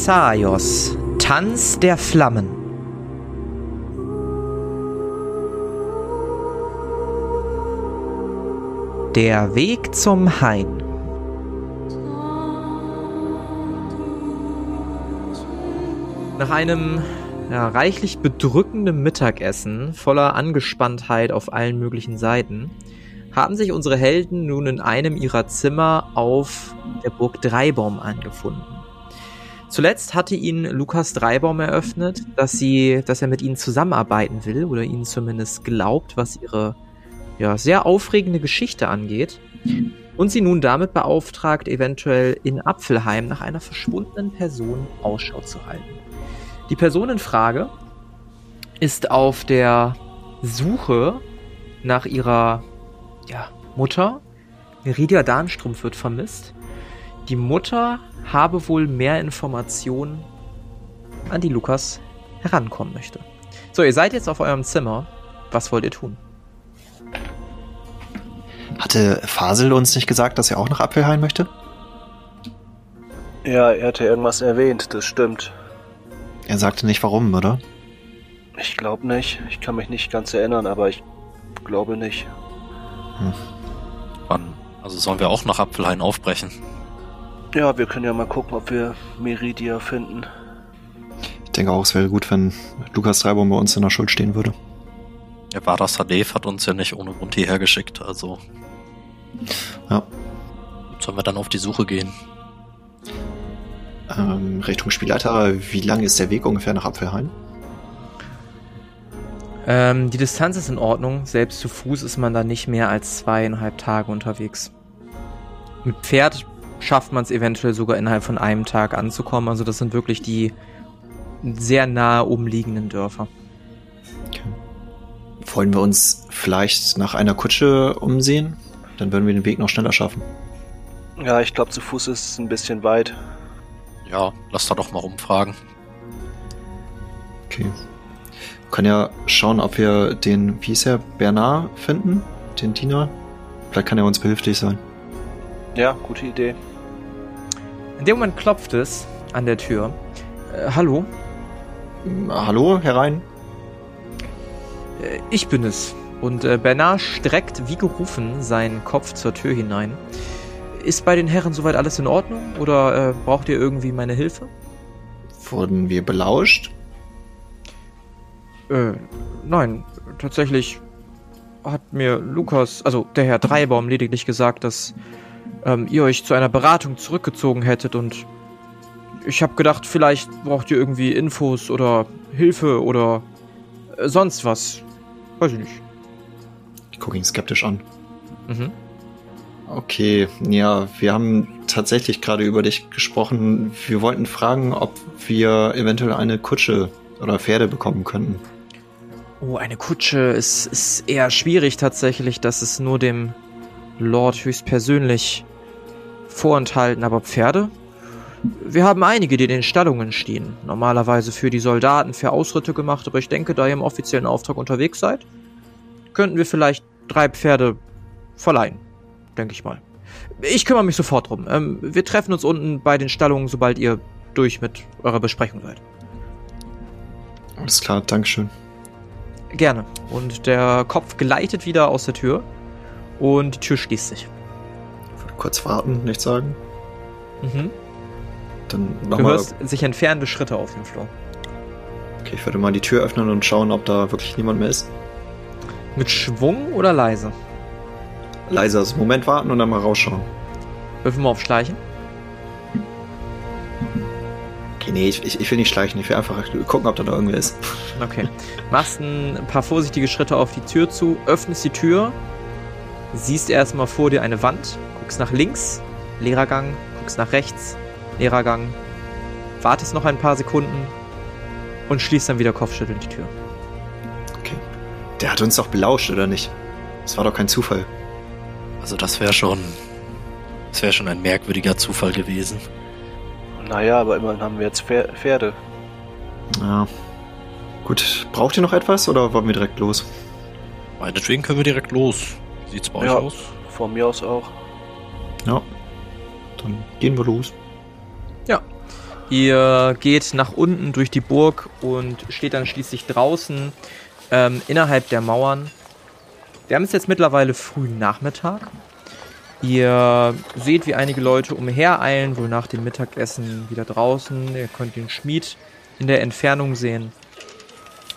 Thessaios, Tanz der Flammen. Der Weg zum Hain. Nach einem ja, reichlich bedrückenden Mittagessen voller Angespanntheit auf allen möglichen Seiten haben sich unsere Helden nun in einem ihrer Zimmer auf der Burg Dreibaum angefunden. Zuletzt hatte ihnen Lukas Dreibaum eröffnet, dass sie, dass er mit ihnen zusammenarbeiten will oder ihnen zumindest glaubt, was ihre ja, sehr aufregende Geschichte angeht. Und sie nun damit beauftragt, eventuell in Apfelheim nach einer verschwundenen Person Ausschau zu halten. Die Person in Frage ist auf der Suche nach ihrer ja, Mutter. Meridia Darnstrumpf wird vermisst. Die Mutter habe wohl mehr Informationen, an die Lukas herankommen möchte. So, ihr seid jetzt auf eurem Zimmer. Was wollt ihr tun? Hatte Fasel uns nicht gesagt, dass er auch nach Apfelhain möchte? Ja, er hatte irgendwas erwähnt, das stimmt. Er sagte nicht warum, oder? Ich glaube nicht. Ich kann mich nicht ganz erinnern, aber ich glaube nicht. Hm. Wann? Also sollen wir auch nach Apfelhain aufbrechen? Ja, wir können ja mal gucken, ob wir Meridia finden. Ich denke auch, es wäre gut, wenn Lukas Treiber bei uns in der Schuld stehen würde. Ja, Vada Sadev hat uns ja nicht ohne Grund hierher geschickt, also. Ja. Sollen wir dann auf die Suche gehen? Ähm, Richtung Spielleiter, wie lang ist der Weg ungefähr nach Apfelhain? Ähm, die Distanz ist in Ordnung. Selbst zu Fuß ist man da nicht mehr als zweieinhalb Tage unterwegs. Mit Pferd schafft man es eventuell sogar innerhalb von einem Tag anzukommen. Also das sind wirklich die sehr nahe umliegenden Dörfer. Okay. Wollen wir uns vielleicht nach einer Kutsche umsehen? Dann würden wir den Weg noch schneller schaffen. Ja, ich glaube, zu Fuß ist es ein bisschen weit. Ja, lass da doch mal rumfragen. Okay. Wir können ja schauen, ob wir den, wie hieß er, Bernard finden, den Diener. Vielleicht kann er uns behilflich sein. Ja, gute Idee. In dem Moment klopft es an der Tür. Äh, hallo? Hallo, herein. Äh, ich bin es. Und äh, Bernard streckt wie gerufen seinen Kopf zur Tür hinein. Ist bei den Herren soweit alles in Ordnung? Oder äh, braucht ihr irgendwie meine Hilfe? Wurden wir belauscht? Äh, nein, tatsächlich hat mir Lukas, also der Herr Dreibaum, lediglich gesagt, dass ähm, ihr euch zu einer Beratung zurückgezogen hättet und ich habe gedacht, vielleicht braucht ihr irgendwie Infos oder Hilfe oder äh, sonst was. Weiß ich nicht. Ich gucke ihn skeptisch an. Mhm. Okay, ja, wir haben tatsächlich gerade über dich gesprochen. Wir wollten fragen, ob wir eventuell eine Kutsche oder Pferde bekommen könnten. Oh, eine Kutsche ist, ist eher schwierig tatsächlich. Das ist nur dem Lord höchstpersönlich vorenthalten. Aber Pferde? Wir haben einige, die in den Stallungen stehen. Normalerweise für die Soldaten, für Ausritte gemacht. Aber ich denke, da ihr im offiziellen Auftrag unterwegs seid, könnten wir vielleicht drei Pferde verleihen. Denke ich mal. Ich kümmere mich sofort drum. Ähm, wir treffen uns unten bei den Stallungen, sobald ihr durch mit eurer Besprechung seid. Alles klar, Dankeschön. Gerne. Und der Kopf gleitet wieder aus der Tür und die Tür schließt sich. Kurz warten, nichts sagen. Mhm. Dann Du nochmal. hörst sich entfernende Schritte auf dem Flur. Okay, ich würde mal die Tür öffnen und schauen, ob da wirklich niemand mehr ist. Mit Schwung oder leise? Leise, also Moment warten und dann mal rausschauen. Würfeln wir auf Schleichen. Okay, nee, ich, ich, ich will nicht schleichen, ich will einfach gucken, ob da noch irgendwer ist. Okay. Machst ein paar vorsichtige Schritte auf die Tür zu, öffnest die Tür, siehst erstmal vor dir eine Wand, guckst nach links, leerer Gang, guckst nach rechts, leerer Gang, wartest noch ein paar Sekunden und schließt dann wieder kopfschüttelnd die Tür. Okay. Der hat uns doch belauscht, oder nicht? Das war doch kein Zufall. Also das wäre schon. Das wäre schon ein merkwürdiger Zufall gewesen. Naja, aber immerhin haben wir jetzt Pfer- Pferde. Ja. Gut, braucht ihr noch etwas oder wollen wir direkt los? Meinetwegen können wir direkt los. Sieht's bei Ja. euch aus? Von mir aus auch. Ja. Dann gehen wir los. Ihr geht nach unten durch die Burg und steht dann schließlich draußen ähm, innerhalb der Mauern. Wir haben es jetzt mittlerweile frühen Nachmittag. Ihr seht, wie einige Leute umhereilen, wohl nach dem Mittagessen wieder draußen. Ihr könnt den Schmied in der Entfernung sehen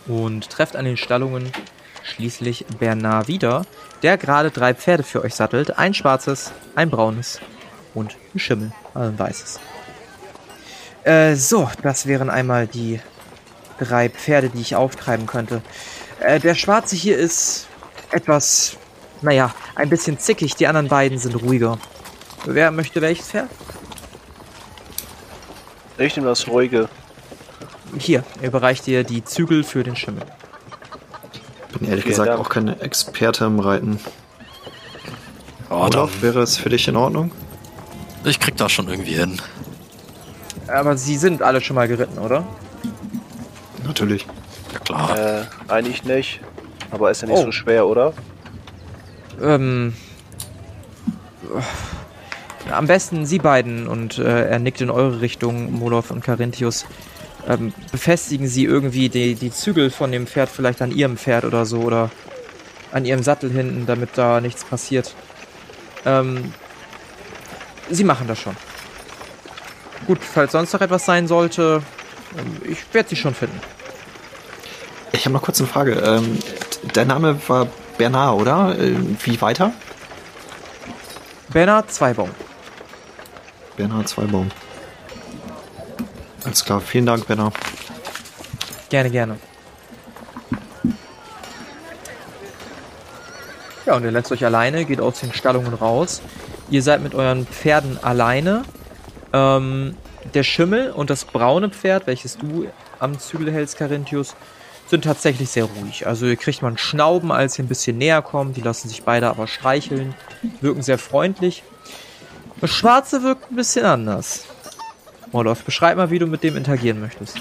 und trefft an den Stallungen schließlich Bernard wieder, der gerade drei Pferde für euch sattelt. Ein schwarzes, ein braunes und ein Schimmel, also ein weißes. Äh, so, das wären einmal die drei Pferde, die ich auftreiben könnte. Äh, der schwarze hier ist etwas, naja, ein bisschen zickig. Die anderen beiden sind ruhiger. Wer möchte welches Pferd? Ich nehme das ruhige. Hier, er überreicht dir die Zügel für den Schimmel. Bin ehrlich Vielen gesagt Dank. auch kein Experte im Reiten. Oh, Olaf, wäre es für dich in Ordnung? ich krieg das schon irgendwie hin. Aber sie sind alle schon mal geritten, oder? Natürlich. Ja klar. Äh, eigentlich nicht. Aber ist ja nicht Oh. so schwer, oder? Ähm. Am besten Sie beiden und äh, er nickt in eure Richtung, Molov und Carinthius. Ähm, befestigen Sie irgendwie die, die Zügel von dem Pferd vielleicht an Ihrem Pferd oder so oder an Ihrem Sattel hinten, damit da nichts passiert. Ähm, Sie machen das schon. Gut, falls sonst noch etwas sein sollte, ähm, ich werde Sie schon finden. Ich habe noch kurz eine Frage. Ähm, dein Name war Bernard, oder? Äh, wie weiter? Bernhard Zweibaum. Bernhard Zweibaum. Alles klar, vielen Dank, Bernhard. Gerne, gerne. Ja, und er lässt euch alleine, geht aus den Stallungen raus. Ihr seid mit euren Pferden alleine. Ähm, der Schimmel und das braune Pferd, welches du am Zügel hältst, Carinthius, sind tatsächlich sehr ruhig. Also ihr kriegt mal ein Schnauben, als ihr ein bisschen näher kommt. Die lassen sich beide aber streicheln, wirken sehr freundlich. Das Schwarze wirkt ein bisschen anders. Moloff, beschreib mal, wie du mit dem interagieren möchtest.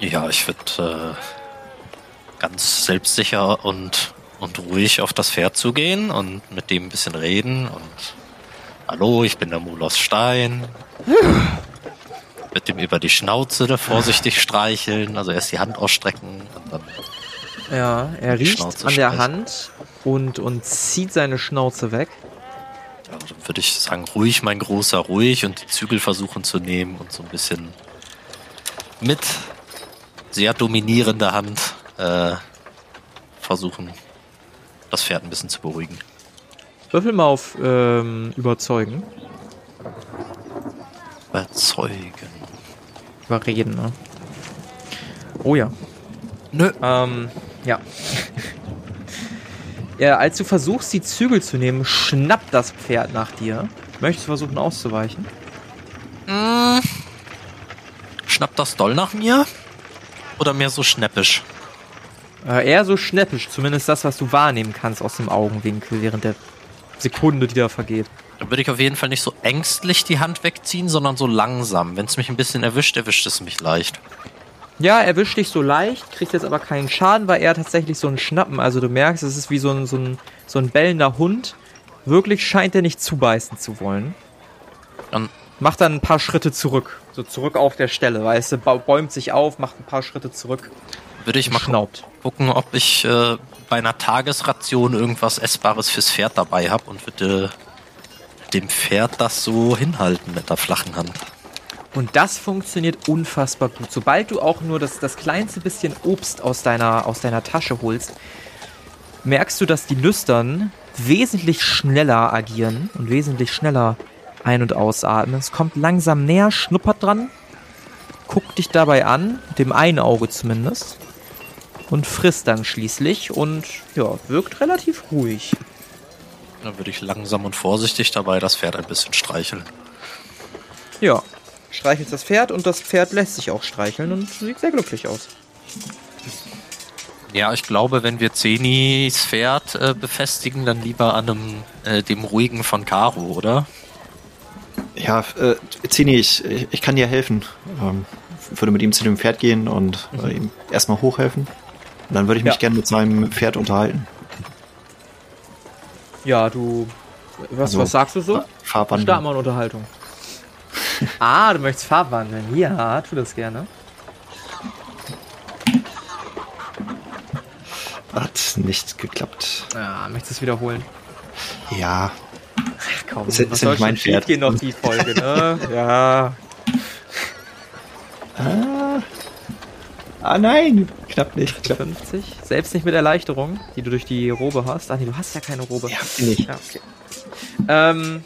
Ja, ich würde äh, ganz selbstsicher und, und ruhig auf das Pferd zugehen und mit dem ein bisschen reden und Hallo, ich bin der Mulos Stein. mit dem über die Schnauze da vorsichtig streicheln, also erst die Hand ausstrecken und dann Ja, er riecht Schnauze an der streichen. Hand und, und zieht seine Schnauze weg. Ja, dann würde ich sagen, ruhig, mein Großer, ruhig und die Zügel versuchen zu nehmen und so ein bisschen mit sehr dominierender Hand äh, versuchen, das Pferd ein bisschen zu beruhigen. Würfel mal auf ähm, Überzeugen. Überzeugen. Überreden, ne? Oh ja. Nö. Ähm, ja. Ja. Als du versuchst, die Zügel zu nehmen, schnappt das Pferd nach dir. Möchtest du versuchen auszuweichen? Mm. Schnappt das doll nach mir? Oder mehr so schnäppisch? Äh, eher so schnäppisch, zumindest das, was du wahrnehmen kannst aus dem Augenwinkel während der Sekunde, die da vergeht. Dann würde ich auf jeden Fall nicht so ängstlich die Hand wegziehen, sondern so langsam. Wenn es mich ein bisschen erwischt, erwischt es mich leicht. Ja, er wischt dich so leicht, kriegt jetzt aber keinen Schaden, weil er tatsächlich so ein Schnappen. Also du merkst, es ist wie so ein, so ein, so ein bellender Hund. Wirklich scheint er nicht zubeißen zu wollen. Dann Macht dann ein paar Schritte zurück. So zurück auf der Stelle, weißt du, bäumt sich auf, macht ein paar Schritte zurück, würde ich mal gu schnaubt. gucken, ob ich äh, bei einer Tagesration irgendwas Essbares fürs Pferd dabei habe und würde dem Pferd das so hinhalten mit der flachen Hand. Und das funktioniert unfassbar gut. Sobald du auch nur das, das kleinste bisschen Obst aus deiner, aus deiner Tasche holst, merkst du, dass die Lüstern wesentlich schneller agieren und wesentlich schneller ein- und ausatmen. Es kommt langsam näher, schnuppert dran, guckt dich dabei an, mit dem einen Auge zumindest, und frisst dann schließlich und ja, wirkt relativ ruhig. Dann würde ich langsam und vorsichtig dabei das Pferd ein bisschen streicheln. Ja, streichelt das Pferd und das Pferd lässt sich auch streicheln und sieht sehr glücklich aus. Ja, ich glaube, wenn wir Zenis Pferd äh, befestigen, dann lieber an einem, äh, dem ruhigen von Caro, oder? Ja, äh, Zini, ich, ich kann dir helfen. Ähm, würde mit ihm zu dem Pferd gehen und äh, ihm erstmal hochhelfen. Und dann würde ich mich Ja. gerne mit seinem Pferd unterhalten. Ja, du. Was, Also, was sagst du so? Fahrband. Start mal eine Unterhaltung. Ah, du möchtest Farbwandeln. Ja, tu das gerne. Hat nicht geklappt. Ja, möchtest du es wiederholen? Ja, Ach komm, Ist was ist nicht mein Pferd. schiefgehen noch die Folge, ne? ja. Ah nein, knapp nicht. Knapp. 50. Selbst nicht mit Erleichterung, die du durch die Robe hast. Ach nee, du hast ja keine Robe. Ja, nicht. Ja, okay. Ähm,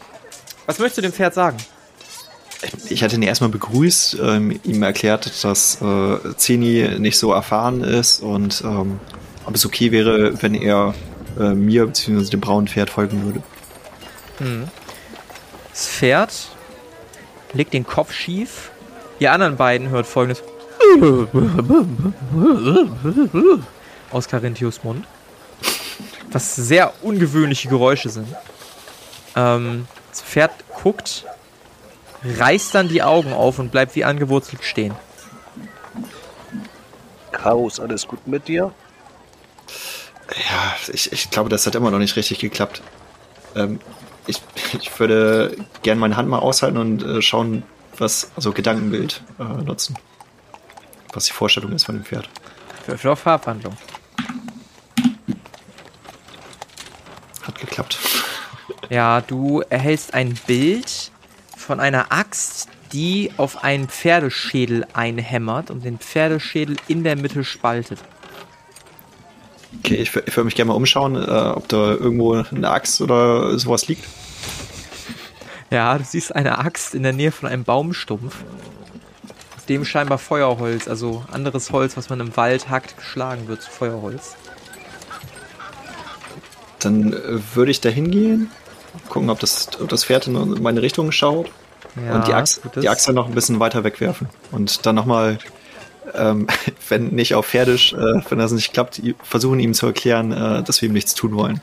was möchtest du dem Pferd sagen? Ich hatte ihn erstmal begrüßt, ähm, ihm erklärt, dass äh, Zeni nicht so erfahren ist und ähm, ob es okay wäre, wenn er äh, mir bzw. dem braunen Pferd folgen würde. Hm. Das Pferd legt den Kopf schief. Ihr anderen beiden hört folgendes aus Carinthius Mund. Was sehr ungewöhnliche Geräusche sind. Ähm, das Pferd guckt, reißt dann die Augen auf und bleibt wie angewurzelt stehen. Ist alles gut mit dir? Ja, ich, ich glaube, das hat immer noch nicht richtig geklappt. Ähm, ich, ich würde gern meine Hand mal aushalten und äh, schauen, was, also Gedankenbild äh, nutzen. Was die Vorstellung ist von dem Pferd. Würfel auf Farbwandlung. Hat geklappt. Ja, du erhältst ein Bild von einer Axt, die auf einen Pferdeschädel einhämmert und den Pferdeschädel in der Mitte spaltet. Okay, ich, ich würde mich gerne mal umschauen, äh, ob da irgendwo eine Axt oder sowas liegt. Ja, du siehst eine Axt in der Nähe von einem Baumstumpf, aus dem scheinbar Feuerholz, also anderes Holz, was man im Wald hackt, geschlagen wird zu Feuerholz. Dann äh, würde ich da hingehen, gucken, ob das, ob das Pferd in meine Richtung schaut Ja, und die es. die dann noch ein bisschen weiter wegwerfen. Und dann nochmal, ähm, wenn nicht auf Pferdisch, äh, wenn das nicht klappt, versuchen ihm zu erklären, äh, dass wir ihm nichts tun wollen.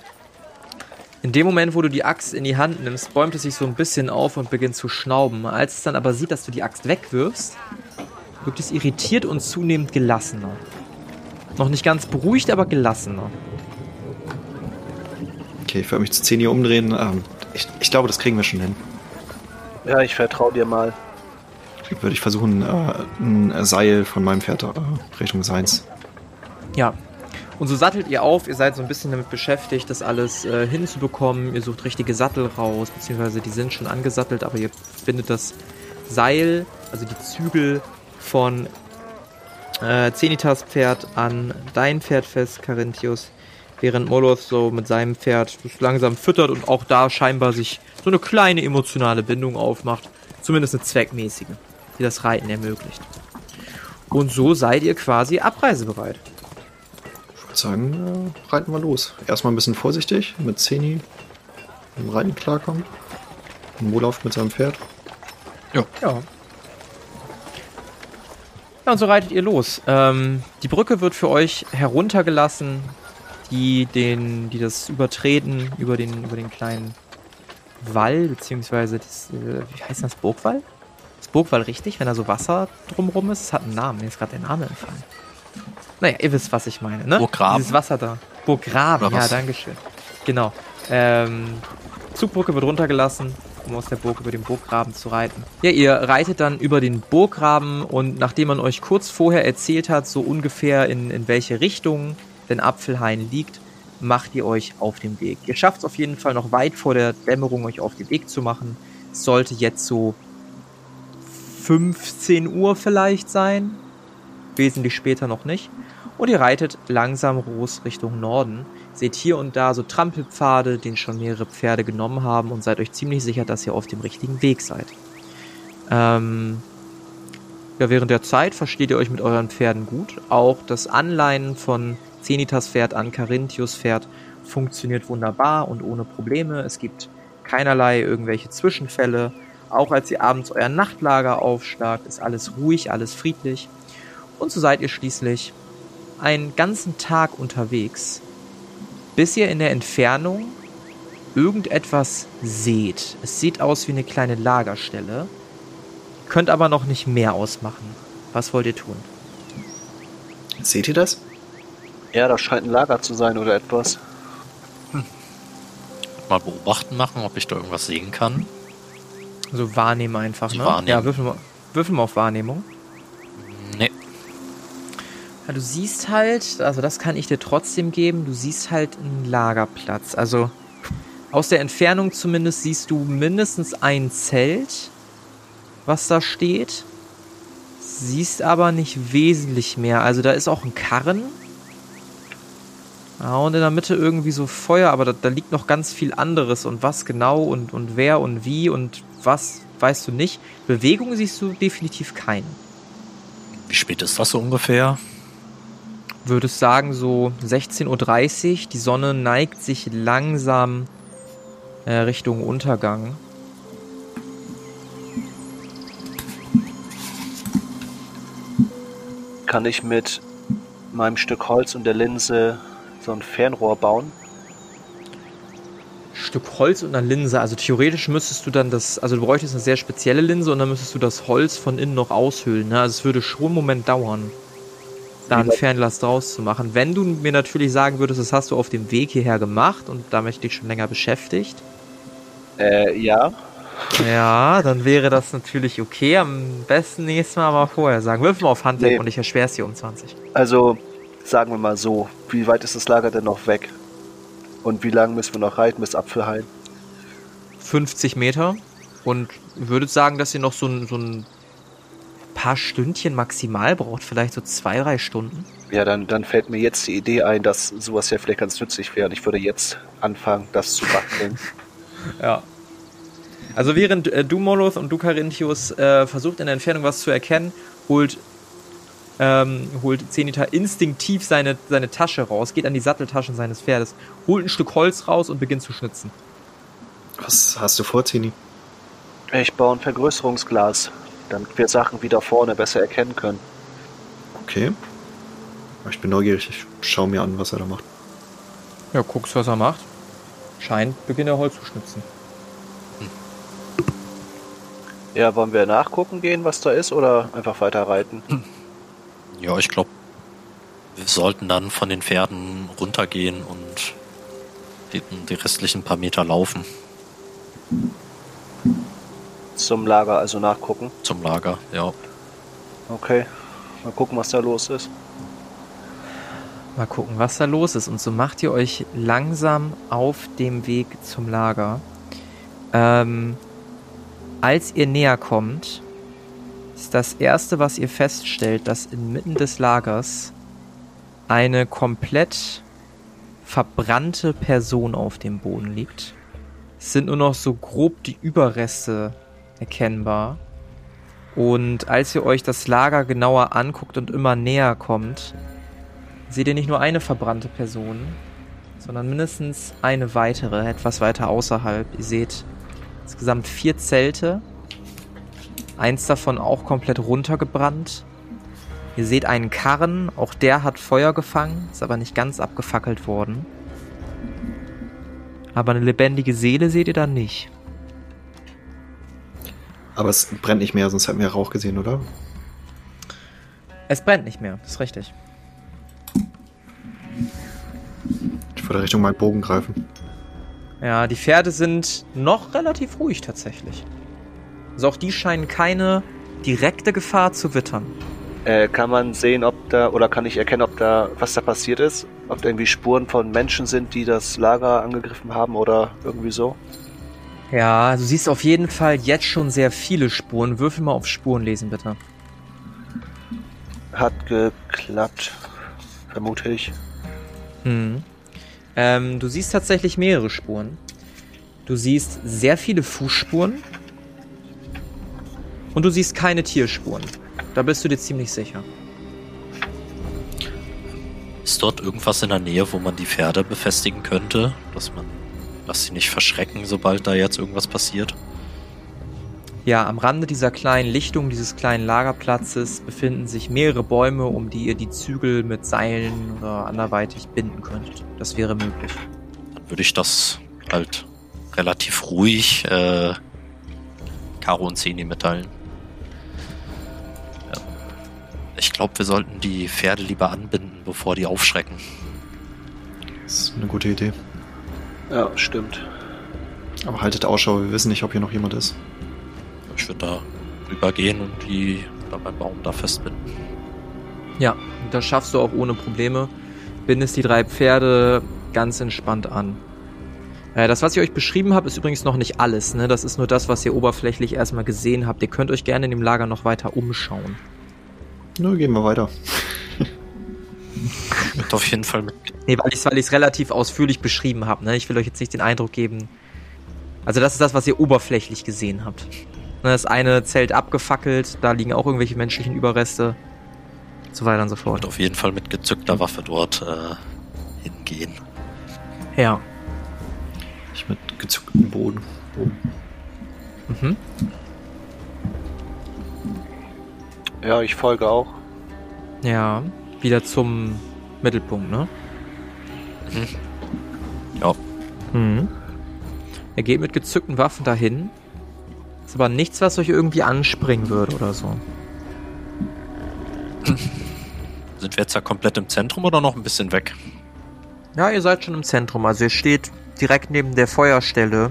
In dem Moment, wo du die Axt in die Hand nimmst, bäumt es sich so ein bisschen auf und beginnt zu schnauben. Als es dann aber sieht, dass du die Axt wegwirfst, wirkt es irritiert und zunehmend gelassener. Noch nicht ganz beruhigt, aber gelassener. Okay, ich würde mich zu 10 hier umdrehen. Ähm, ich, ich glaube, das kriegen wir schon hin. Ja, ich vertraue dir mal. Würde ich versuchen, äh, ein Seil von meinem Pferd äh, Richtung seins. Ja. Und so sattelt ihr auf, ihr seid so ein bisschen damit beschäftigt, das alles äh, hinzubekommen. Ihr sucht richtige Sattel raus, beziehungsweise die sind schon angesattelt, aber ihr bindet das Seil, also die Zügel von äh, Zenitas Pferd an dein Pferd fest, Carinthius, während Moloth so mit seinem Pferd langsam füttert und auch da scheinbar sich so eine kleine emotionale Bindung aufmacht, zumindest eine zweckmäßige, die das Reiten ermöglicht. Und so seid ihr quasi abreisebereit. Ich würde sagen, äh, reiten wir los. Erstmal ein bisschen vorsichtig, mit Zeni im Reiten klarkommt. Und Olaf mit seinem Pferd. Ja. Ja, und so reitet ihr los. Ähm, die Brücke wird für euch heruntergelassen, die den, die das übertreten über den, über den kleinen Wall, beziehungsweise das, äh, wie heißt das, Burgwall? Ist Burgwall richtig, wenn da so Wasser drumrum ist? Es hat einen Namen, mir ist gerade der Name entfallen. Naja, ihr wisst, was ich meine, ne? Burggraben? Dieses Wasser da. Burggraben, ja, was? dankeschön. Genau. Ähm, Zugbrücke wird runtergelassen, um aus der Burg über den Burggraben zu reiten. Ja, ihr reitet dann über den Burggraben und nachdem man euch kurz vorher erzählt hat, so ungefähr in, in welche Richtung denn Apfelhain liegt, macht ihr euch auf den Weg. Ihr schafft es auf jeden Fall noch weit vor der Dämmerung, euch auf den Weg zu machen. Es sollte jetzt so 15 Uhr vielleicht sein. Wesentlich später noch nicht. Und ihr reitet langsam los Richtung Norden. Seht hier und da so Trampelpfade, den schon mehrere Pferde genommen haben und seid euch ziemlich sicher, dass ihr auf dem richtigen Weg seid. Ähm, ja, während der Zeit versteht ihr euch mit euren Pferden gut. Auch das Anleihen von Zenitas Pferd an Carinthius Pferd funktioniert wunderbar und ohne Probleme. Es gibt keinerlei irgendwelche Zwischenfälle. Auch als ihr abends euer Nachtlager aufschlagt, ist alles ruhig, alles friedlich. Und so seid ihr schließlich einen ganzen Tag unterwegs, bis ihr in der Entfernung irgendetwas seht. Es sieht aus wie eine kleine Lagerstelle, könnt aber noch nicht mehr ausmachen. Was wollt ihr tun? Seht ihr das? Ja, das scheint ein Lager zu sein oder etwas. Mal beobachten machen, ob ich da irgendwas sehen kann. So wahrnehmen einfach, ne? wahrnehmen. Ja, würfel mal, würfel mal auf Wahrnehmung. Nee. Ja, du siehst halt, also das kann ich dir trotzdem geben, du siehst halt einen Lagerplatz. Also aus der Entfernung zumindest siehst du mindestens ein Zelt, was da steht. Siehst aber nicht wesentlich mehr. Also da ist auch ein Karren. Ja, und in der Mitte irgendwie so Feuer, aber da, da liegt noch ganz viel anderes. Und was genau und, und wer und wie und was, weißt du nicht. Bewegung siehst du definitiv keine. Wie spät ist das so ungefähr? würdest sagen, so 16.30 Uhr. Die Sonne neigt sich langsam äh, Richtung Untergang. Kann ich mit meinem Stück Holz und der Linse so ein Fernrohr bauen? Stück Holz und eine Linse. Also theoretisch müsstest du dann das, also du bräuchtest eine sehr spezielle Linse und dann müsstest du das Holz von innen noch aushöhlen. Ne? Also es würde schon einen Moment dauern, da ein Fernglas draus zu machen. Wenn du mir natürlich sagen würdest, das hast du auf dem Weg hierher gemacht und damit dich schon länger beschäftigt, Äh, ja. ja, dann wäre das natürlich okay. Am besten nächstes Mal aber vorher sagen. Wirf mal auf Handwerk Nee. und ich erschwere es dir um 20. Also, sagen wir mal so, wie weit ist das Lager denn noch weg? Und wie lange müssen wir noch reiten bis Apfelhain? 50 Meter und würdet sagen, dass ihr noch so ein, so ein paar Stündchen maximal braucht, vielleicht so zwei, drei Stunden. Ja, dann, dann fällt mir jetzt die Idee ein, dass sowas ja vielleicht ganz nützlich wäre. Und ich würde jetzt anfangen, das zu basteln. Ja. Also während äh, du Moloth und du Carinthius äh, versucht in der Entfernung was zu erkennen, holt ähm, holt Zenita instinktiv seine, seine Tasche raus, geht an die Satteltaschen seines Pferdes, holt ein Stück Holz raus und beginnt zu schnitzen. Was hast du vor, Zini? Ich baue ein Vergrößerungsglas, damit wir Sachen wieder vorne besser erkennen können. Okay. Ich bin neugierig. Ich schau mir an, was er da macht. Ja, guckst, was er macht. Scheint, beginnt er Holz zu schnitzen. Ja, wollen wir nachgucken gehen, was da ist, oder einfach weiter reiten? Ja, ich glaube, wir sollten dann von den Pferden runtergehen und die, die restlichen paar Meter laufen Zum Lager also nachgucken. zum Lager. Ja. Okay. Mal gucken, was da los ist. Mal gucken, was da los ist. Und so macht ihr euch langsam auf dem Weg zum Lager. Ähm, als ihr näher kommt, ist das erste, was ihr feststellt, dass inmitten des Lagers eine komplett verbrannte Person auf dem Boden liegt. Es sind nur noch so grob die Überreste erkennbar. Und als ihr euch das Lager genauer anguckt und immer näher kommt, seht ihr nicht nur eine verbrannte Person, sondern mindestens eine weitere, etwas weiter außerhalb. Ihr seht insgesamt vier Zelte, eins davon auch komplett runtergebrannt. Ihr seht einen Karren, auch der hat Feuer gefangen, ist aber nicht ganz abgefackelt worden. Aber eine lebendige Seele seht ihr da nicht. Aber es brennt nicht mehr, sonst hätten wir Rauch gesehen, oder? Es brennt nicht mehr, das ist richtig. Ich würde Richtung meinen Bogen greifen. Ja, die Pferde sind noch relativ ruhig tatsächlich. Also auch die scheinen keine direkte Gefahr zu wittern. Äh, kann man sehen, ob da, oder kann ich erkennen, ob da, was da passiert ist? Ob da irgendwie Spuren von Menschen sind, die das Lager angegriffen haben oder irgendwie so? Ja, du siehst auf jeden Fall jetzt schon sehr viele Spuren. Würfel mal auf Spuren lesen, bitte. Hat geklappt, vermute ich. Hm. Ähm, du siehst tatsächlich mehrere Spuren. Du siehst sehr viele Fußspuren. Und du siehst keine Tierspuren. Da bist du dir ziemlich sicher. Ist dort irgendwas in der Nähe, wo man die Pferde befestigen könnte, dass man, dass sie nicht verschrecken, sobald da jetzt irgendwas passiert? Ja, am Rande dieser kleinen Lichtung, dieses kleinen Lagerplatzes, befinden sich mehrere Bäume, um die ihr die Zügel mit Seilen oder anderweitig binden könntet. Das wäre möglich. Dann würde ich das halt relativ ruhig äh, Caro und Zeni mitteilen. Ich glaube, wir sollten die Pferde lieber anbinden, bevor die aufschrecken. Das ist eine gute Idee. Ja, stimmt. Aber haltet Ausschau, wir wissen nicht, ob hier noch jemand ist. Ich würde da rübergehen und die da beim Baum da festbinden. Ja, das schaffst du auch ohne Probleme. Bindest die drei Pferde ganz entspannt an. Äh, das, was ich euch beschrieben habe, ist übrigens noch nicht alles. Ne? Das ist nur das, was ihr oberflächlich erstmal gesehen habt. Ihr könnt euch gerne in dem Lager noch weiter umschauen. Na, gehen wir weiter. Wird auf jeden Fall mit. Nee, weil ich es relativ ausführlich beschrieben habe. Ne? Ich will euch jetzt nicht den Eindruck geben. Also das ist das, was ihr oberflächlich gesehen habt. Ne, Das eine Zelt abgefackelt, da liegen auch irgendwelche menschlichen Überreste. So weiter und so fort. Wird auf jeden Fall mit gezückter Waffe dort äh, hingehen. Ja. Ich mit gezücktem Boden. Mhm. Ja, ich folge auch. Ja. Wieder zum Mittelpunkt, ne? Ja, Mhm. Er geht mit gezückten Waffen dahin. Ist aber nichts, was euch irgendwie anspringen würde oder so. sind wir jetzt da komplett im Zentrum oder noch ein bisschen weg? Ja, ihr seid schon im Zentrum. Also ihr steht direkt neben der Feuerstelle,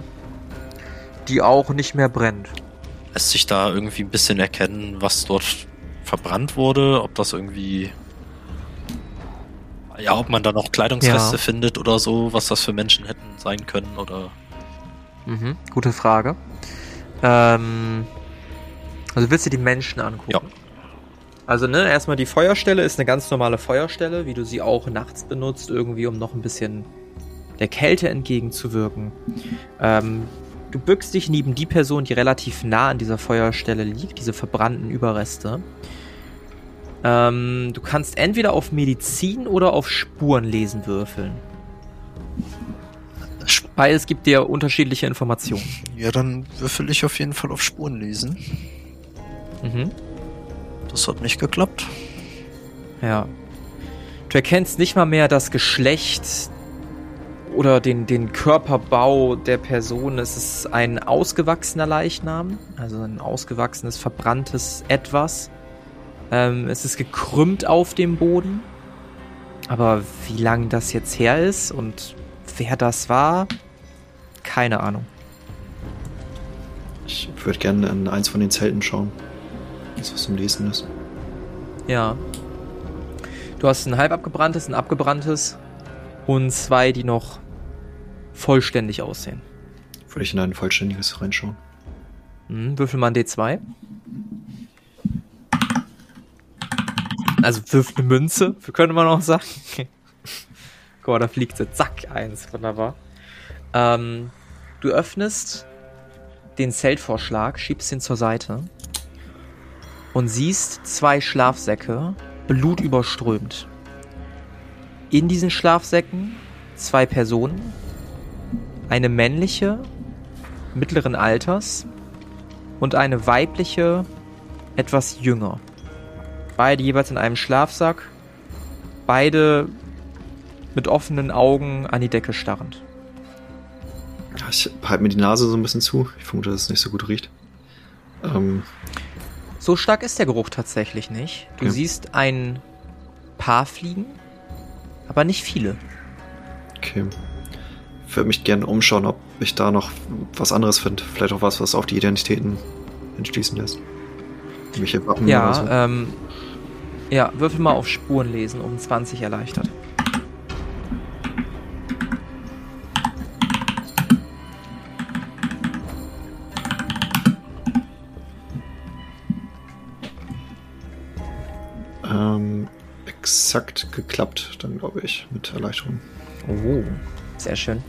die auch nicht mehr brennt. Lässt sich da irgendwie ein bisschen erkennen, was dort verbrannt wurde? Ob das irgendwie. Ja, ob man da noch Kleidungsreste Ja. findet oder so, was das für Menschen hätten sein können oder. Mhm, gute Frage. Ähm, also willst du die Menschen angucken? Ja. Also, ne, erstmal die Feuerstelle ist eine ganz normale Feuerstelle, wie du sie auch nachts benutzt, irgendwie, um noch ein bisschen der Kälte entgegenzuwirken. Ähm, du bückst dich neben die Person, die relativ nah an dieser Feuerstelle liegt, diese verbrannten Überreste. Ähm, du kannst entweder auf Medizin oder auf Spurenlesen würfeln. Beides gibt dir unterschiedliche Informationen. Ja, dann würfel ich auf jeden Fall auf Spuren lesen. Mhm. Das hat nicht geklappt. Ja. Du erkennst nicht mal mehr das Geschlecht oder den, den Körperbau der Person. Es ist ein ausgewachsener Leichnam, also ein ausgewachsenes, verbranntes Etwas. Ähm, es ist gekrümmt auf dem Boden. Aber wie lang das jetzt her ist und wer das war, keine Ahnung. Ich würde gerne in eins von den Zelten schauen. Das was zum Lesen ist. Ja. Du hast ein halb abgebranntes, ein abgebranntes und zwei, die noch vollständig aussehen. Würde ich in ein vollständiges reinschauen. Hm, würfel mal ein D2. Also wirf eine Münze, könnte man auch sagen. Guck mal, da fliegt sie. Zack, eins. Wunderbar. Ähm, du öffnest den Zeltvorschlag, schiebst ihn zur Seite und siehst zwei Schlafsäcke, blutüberströmt. In diesen Schlafsäcken zwei Personen, eine männliche, mittleren Alters und eine weibliche, etwas jünger. Beide jeweils in einem Schlafsack, beide mit offenen Augen an die Decke starrend. Ich halte mir die Nase so ein bisschen zu. Ich vermute, dass es nicht so gut riecht. Ähm, So stark ist der Geruch tatsächlich nicht. Du Okay. siehst ein paar Fliegen, aber nicht viele. okay. Ich würde mich gerne umschauen, ob ich da noch was anderes finde. Vielleicht auch was, was auf die Identitäten entschließen lässt. Irgendwelche Waffen oder Ja, so. ähm, ja, würfel mal auf Spuren lesen, um 20 erleichtert. Ähm, exakt geklappt, dann glaube ich, mit Erleichterung. Oh, sehr schön.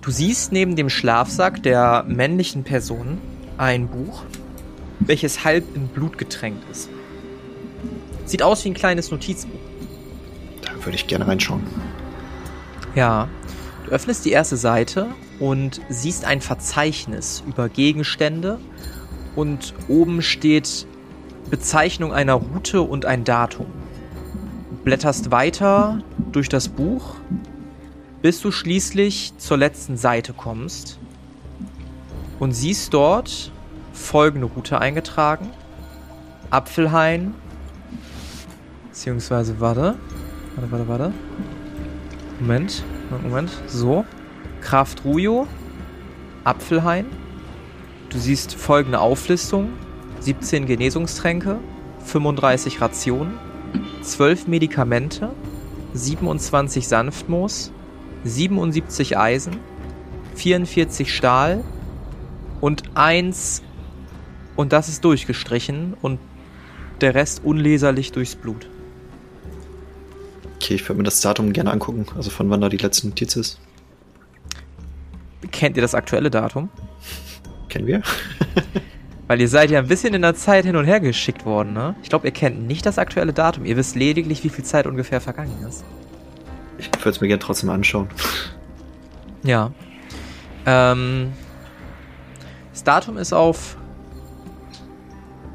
Du siehst neben dem Schlafsack der männlichen Person ein Buch, welches halb in Blut getränkt ist. Sieht aus wie ein kleines Notizbuch. Da würde ich gerne reinschauen. Ja. Du öffnest die erste Seite und siehst ein Verzeichnis über Gegenstände und oben steht Bezeichnung einer Route und ein Datum. Du blätterst weiter durch das Buch, bis du schließlich zur letzten Seite kommst und siehst dort folgende Route eingetragen. Apfelhain, beziehungsweise, warte, warte, warte, warte. Moment, Moment, so. Kraft Rujo, Apfelhain. Du siehst folgende Auflistung: 17 Genesungstränke, 35 Rationen, 12 Medikamente, 27 Sanftmoos, 77 Eisen, 44 Stahl. Und eins und das ist durchgestrichen. Und der Rest unleserlich durchs Blut. Okay, ich würde mir das Datum gerne angucken, also von wann da die letzte Notiz ist. Kennt ihr das aktuelle Datum? Kennen wir? Weil ihr seid ja ein bisschen in der Zeit hin und her geschickt worden, ne? Ich glaube, ihr kennt nicht das aktuelle Datum. Ihr wisst lediglich, wie viel Zeit ungefähr vergangen ist. Ich würde es mir gerne trotzdem anschauen. Ja. Ähm, das Datum ist auf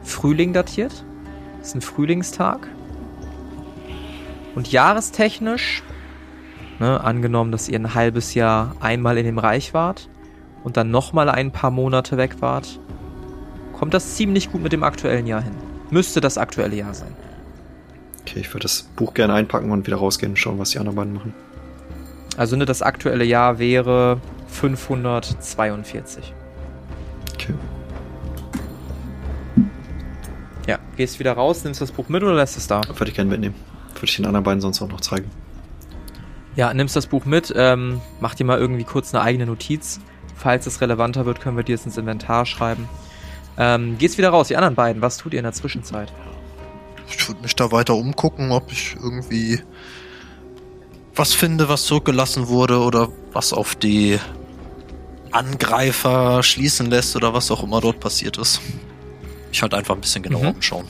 Frühling datiert. Ist ein Frühlingstag. Und jahrestechnisch, ne, angenommen, dass ihr ein halbes Jahr einmal in dem Reich wart und dann nochmal ein paar Monate weg wart, kommt das ziemlich gut mit dem aktuellen Jahr hin. Müsste das aktuelle Jahr sein. Okay, ich würde das Buch gerne einpacken und wieder rausgehen und schauen, was die anderen beiden machen. Also ne, das aktuelle Jahr wäre 542. Okay. Ja, gehst wieder raus, nimmst das Buch mit oder lässt es da? Würde ich gerne mitnehmen. Würde ich den anderen beiden sonst auch noch zeigen. Ja, nimmst das Buch mit, ähm, mach dir mal irgendwie kurz eine eigene Notiz. Falls es relevanter wird, können wir dir es ins Inventar schreiben. Ähm, gehst wieder raus, die anderen beiden, was tut ihr in der Zwischenzeit? Ich würde mich da weiter umgucken, ob ich irgendwie was finde, was zurückgelassen wurde oder was auf die Angreifer schließen lässt oder was auch immer dort passiert ist. Ich halt einfach ein bisschen genauer Mhm. umschauen.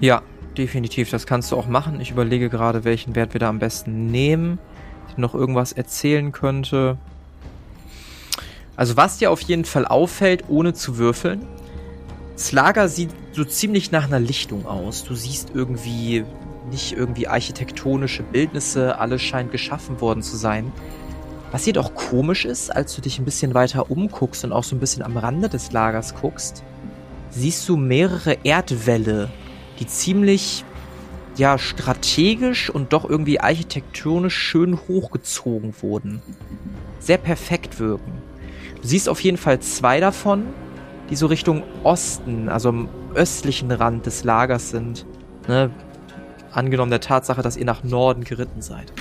Ja, definitiv, das kannst du auch machen. Ich überlege gerade, welchen Wert wir da am besten nehmen. Noch irgendwas erzählen könnte. Also was dir auf jeden Fall auffällt, ohne zu würfeln, das Lager sieht so ziemlich nach einer Lichtung aus. Du siehst irgendwie nicht irgendwie architektonische Bildnisse, alles scheint geschaffen worden zu sein. Was jedoch komisch ist, als du dich ein bisschen weiter umguckst und auch so ein bisschen am Rande des Lagers guckst, siehst du mehrere Erdwälle, die ziemlich ja strategisch und doch irgendwie architektonisch schön hochgezogen wurden. Sehr perfekt wirken. Du siehst auf jeden Fall zwei davon, die so Richtung Osten, also am östlichen Rand des Lagers sind. Ne? Angenommen der Tatsache, dass ihr nach Norden geritten seid.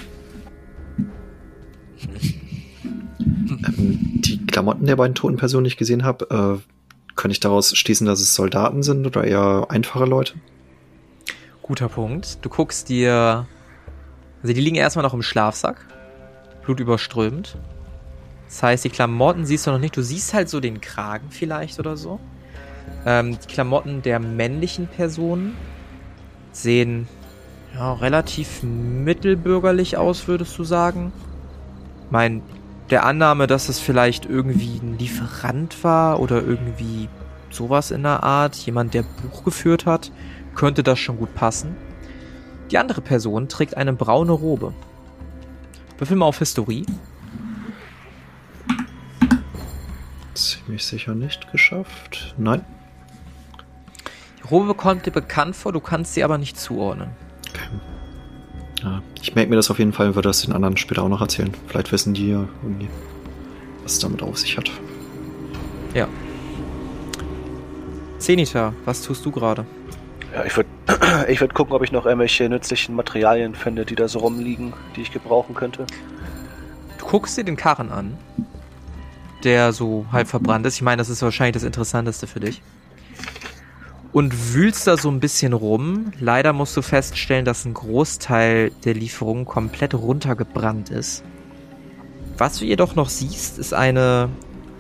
Ähm, die Klamotten der beiden toten Personen, die ich gesehen habe, äh, kann ich daraus schließen, dass es Soldaten sind oder eher einfache Leute? Guter Punkt. Du guckst dir. Also die liegen erstmal noch im Schlafsack. Blutüberströmt. Das heißt, die Klamotten siehst du noch nicht. Du siehst halt so den Kragen vielleicht oder so. Ähm, die Klamotten der männlichen Personen sehen ja, relativ mittelbürgerlich aus, würdest du sagen. Mein, der Annahme, dass es vielleicht irgendwie ein Lieferant war oder irgendwie sowas in der Art, jemand, der Buch geführt hat, könnte das schon gut passen. Die andere Person trägt eine braune Robe. Würfel mal auf Historie. Ziemlich sicher nicht geschafft. Nein. Die Robe kommt dir bekannt vor, du kannst sie aber nicht zuordnen. Ja, ich merke mir das auf jeden Fall und würde das den anderen später auch noch erzählen. Vielleicht wissen die ja irgendwie, was es damit auf sich hat. Ja. Zenita, was tust du gerade? Ja, ich würde ich würd gucken, ob ich noch irgendwelche nützlichen Materialien finde, die da so rumliegen, die ich gebrauchen könnte. Du guckst dir den Karren an, der so halb verbrannt ist. Ich meine, das ist wahrscheinlich das Interessanteste für dich. Und wühlst da so ein bisschen rum. Leider musst du feststellen, dass ein Großteil der Lieferung komplett runtergebrannt ist. Was du jedoch noch siehst, ist eine,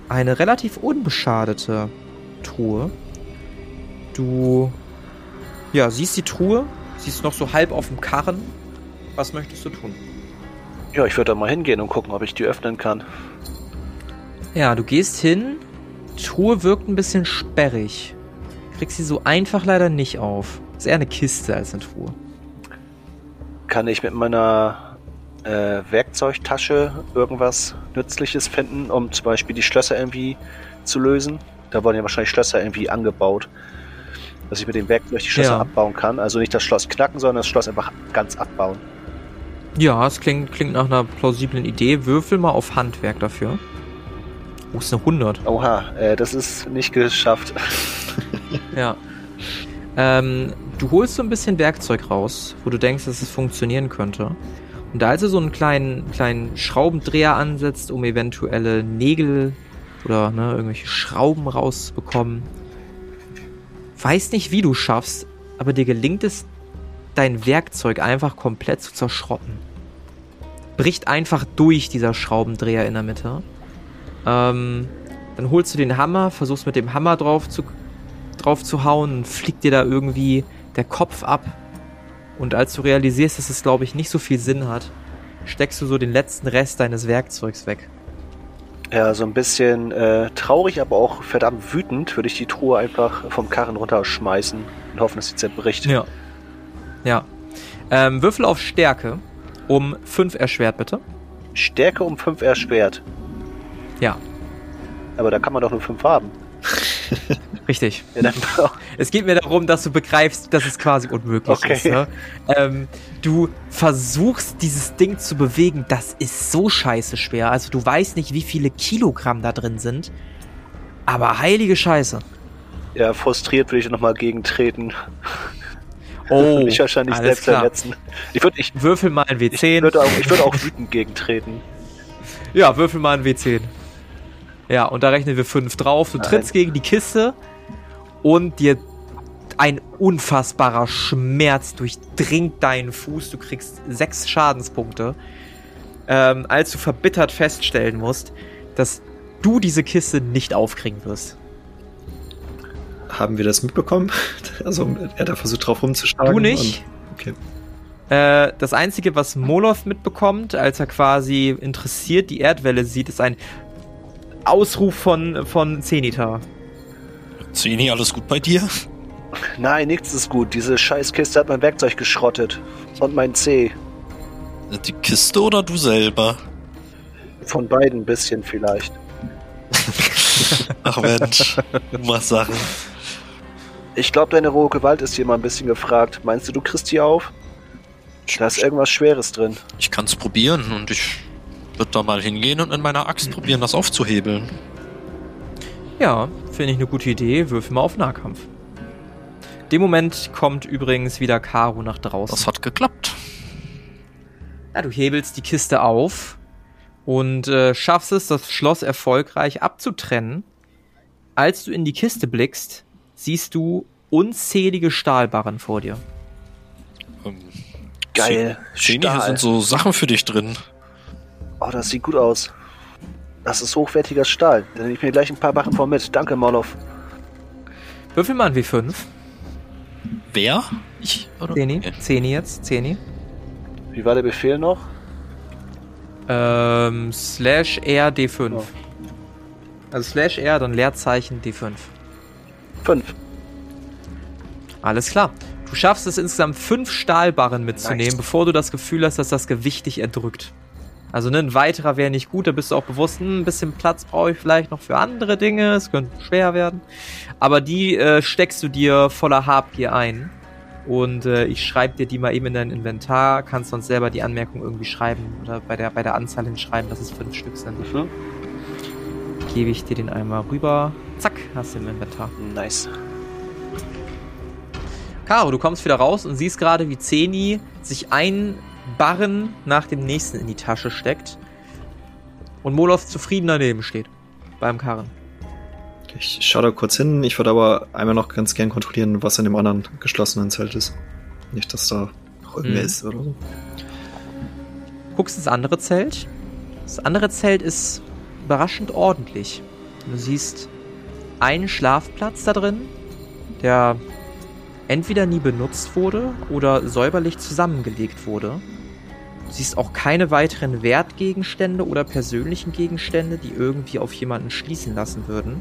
eine relativ unbeschadete Truhe. Du ja, siehst die Truhe, siehst noch so halb auf dem Karren. Was möchtest du tun? Ja, ich würde da mal hingehen und gucken, ob ich die öffnen kann. Ja, du gehst hin. Die Truhe wirkt ein bisschen sperrig. Kriegst sie so einfach leider nicht auf. Ist eher eine Kiste als eine Truhe. Kann ich mit meiner äh, Werkzeugtasche irgendwas Nützliches finden, um zum Beispiel die Schlösser irgendwie zu lösen? Da wurden ja wahrscheinlich Schlösser irgendwie angebaut. Dass ich mit dem Werkzeug die Schlösser Ja. abbauen kann. Also nicht das Schloss knacken, sondern das Schloss einfach ganz abbauen. Ja, es klingt, klingt nach einer plausiblen Idee. Würfel mal auf Handwerk dafür. Wo ist eine 100? Oha, äh, das ist nicht geschafft. Ja. Ähm, du holst so ein bisschen Werkzeug raus, wo du denkst, dass es funktionieren könnte. Und als du so einen kleinen, kleinen Schraubendreher ansetzt, um eventuelle Nägel oder ne, irgendwelche Schrauben rauszubekommen, weiß nicht, wie du schaffst, aber dir gelingt es, dein Werkzeug einfach komplett zu zerschrotten. Bricht einfach durch dieser Schraubendreher in der Mitte. Ähm, dann holst du den Hammer, versuchst mit dem Hammer drauf zu, drauf zu hauen und fliegt dir da irgendwie der Kopf ab. Und als du realisierst, dass es, glaube ich, nicht so viel Sinn hat, steckst du so den letzten Rest deines Werkzeugs weg. Ja, so ein bisschen äh, traurig, aber auch verdammt wütend würde ich die Truhe einfach vom Karren runterschmeißen und hoffen, dass sie zerbricht. Ja. Ja. Ähm, Würfel auf Stärke um 5 erschwert, bitte. Stärke um 5 erschwert. Ja, Aber da kann man doch nur 5 haben. richtig. Es geht mir darum, dass du begreifst, dass es quasi unmöglich Okay. ist. Ne? Ähm, du versuchst, dieses Ding zu bewegen, das ist so scheiße schwer. Also du weißt nicht, wie viele Kilogramm da drin sind. Aber heilige Scheiße. ja, frustriert würde ich nochmal gegentreten. Oh, mich wahrscheinlich selbst klar. verletzen. Ich würde ich, Würfel mal ein ich W10. würde auch, ich würde auch wütend gegentreten. Ja, würfel mal ein W10. Ja, und da rechnen wir 5 drauf. Du Nein. trittst gegen die Kiste und dir ein unfassbarer Schmerz durchdringt deinen Fuß. Du kriegst 6 Schadenspunkte. Ähm, als du verbittert feststellen musst, dass du diese Kiste nicht aufkriegen wirst. Haben wir das mitbekommen? Also er da versucht drauf rumzuschlagen. Du nicht. Und, okay. Äh, das Einzige, was Molov mitbekommt, als er quasi interessiert die Erdwelle sieht, ist ein Ausruf von, von Zenithar. Zeni, alles gut bei dir? Nein, nichts ist gut. Diese Scheißkiste hat mein Werkzeug geschrottet. Und mein C. Die Kiste oder du selber? Von beiden ein bisschen vielleicht. Ach Mensch, du machst Sachen. Ich glaube, deine rohe Gewalt ist hier mal ein bisschen gefragt. Meinst du, du kriegst die auf? Da ist irgendwas Schweres drin. Ich kann's probieren und ich würde da mal hingehen und in meiner Axt probieren, das aufzuhebeln. Ja, finde ich eine gute Idee. Würfel mal auf Nahkampf. Dem Moment kommt übrigens wieder Caro nach draußen. Das hat geklappt. Ja, du hebelst die Kiste auf und äh, schaffst es, das Schloss erfolgreich abzutrennen. Als du in die Kiste blickst, siehst du unzählige Stahlbarren vor dir. Ähm, Geil. Zeni, hier Stahl. sind so Sachen für dich drin. Oh, das sieht gut aus. Das ist hochwertiger Stahl. Da nehme ich mir gleich ein paar Bachen von mit. Danke, Molov. Würfel mal ein W5. Wer? Ich? Oder? Zeni. Okay. Zeni jetzt. Zeni. Wie war der Befehl noch? Ähm, slash R D5. Oh. Also slash R, dann Leerzeichen D5. Fünf. Alles klar. Du schaffst es insgesamt fünf Stahlbarren mitzunehmen, Nice. bevor du das Gefühl hast, dass das Gewicht dich erdrückt. Also ne, ein weiterer wäre nicht gut, da bist du auch bewusst, hm, ein bisschen Platz brauche ich vielleicht noch für andere Dinge, es könnte schwer werden. Aber die äh, steckst du dir voller Habgier ein. Und äh, ich schreibe dir die mal eben in dein Inventar, kannst sonst selber die Anmerkung irgendwie schreiben oder bei der, bei der Anzahl hinschreiben, dass es fünf Stück sind. Mhm. Gebe ich dir den einmal rüber. Zack, hast du im Inventar. Nice. Caro, du kommst wieder raus und siehst gerade, wie Zeni sich ein Barren nach dem nächsten in die Tasche steckt und Molov zufrieden daneben steht. Beim Karren. Ich schaue da kurz hin. Ich würde aber einmal noch ganz gern kontrollieren, was in dem anderen geschlossenen Zelt ist. Nicht, dass da noch irgendwer Mhm. ist oder so. Guckst ins andere Zelt. Das andere Zelt ist überraschend ordentlich. Du siehst einen Schlafplatz da drin, der entweder nie benutzt wurde oder säuberlich zusammengelegt wurde. Du siehst auch keine weiteren Wertgegenstände oder persönlichen Gegenstände, die irgendwie auf jemanden schließen lassen würden.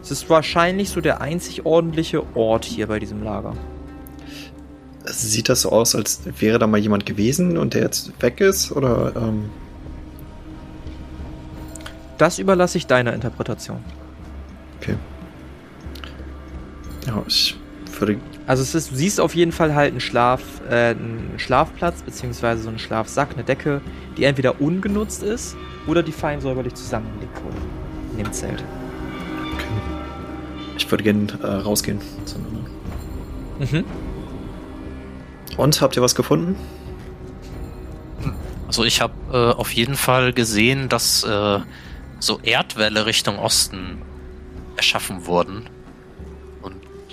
Es ist wahrscheinlich so der einzig ordentliche Ort hier bei diesem Lager. Sieht das so aus, als wäre da mal jemand gewesen und der jetzt weg ist? Oder ähm, Das überlasse ich deiner Interpretation. okay. Ja, ich würde. Also es ist, du siehst auf jeden Fall halt einen Schlaf, äh, einen Schlafplatz, beziehungsweise so einen Schlafsack, eine Decke, die entweder ungenutzt ist oder die fein säuberlich zusammengelegt wurde. in dem Zelt. Okay. Ich würde gerne äh, rausgehen. Mhm. Und habt ihr was gefunden? Also ich habe äh, auf jeden Fall gesehen, dass äh, so Erdwälle Richtung Osten erschaffen wurden.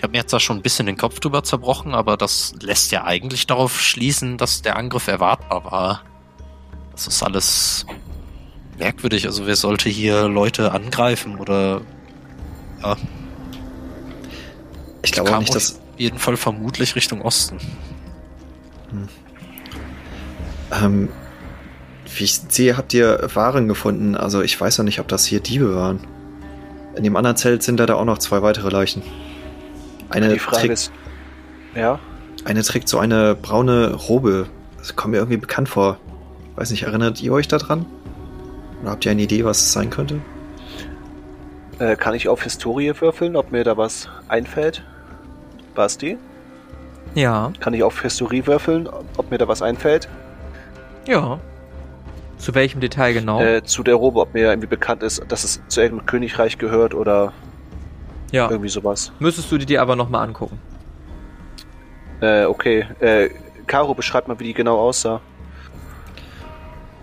Habe mir jetzt da schon ein bisschen den Kopf drüber zerbrochen, aber das lässt ja eigentlich darauf schließen, dass der Angriff erwartbar war. Das ist alles merkwürdig. Also wer sollte hier Leute angreifen oder ja. Ich glaube auch kam nicht, auf dass. jeden Fall vermutlich Richtung Osten. Ähm, wie ich sehe, habt ihr Waren gefunden. Also ich weiß noch nicht, ob das hier Diebe waren. In dem anderen Zelt sind da auch noch zwei weitere Leichen. Eine, Die Frage trägt, ist, ja, eine trägt so eine braune Robe. Das kommt mir irgendwie bekannt vor. Weiß nicht, erinnert ihr euch daran? Oder habt ihr eine Idee, was es sein könnte? äh, kann ich auf Historie würfeln, ob mir da was einfällt? Basti? Ja, Kann ich auf Historie würfeln, ob mir da was einfällt? ja. Zu welchem Detail genau? Äh, zu der Robe, ob mir irgendwie bekannt ist, dass es zu irgendeinem Königreich gehört oder ja. irgendwie sowas. Müsstest du die dir aber nochmal angucken. Äh, okay. Äh, Caro, beschreib mal, wie die genau aussah.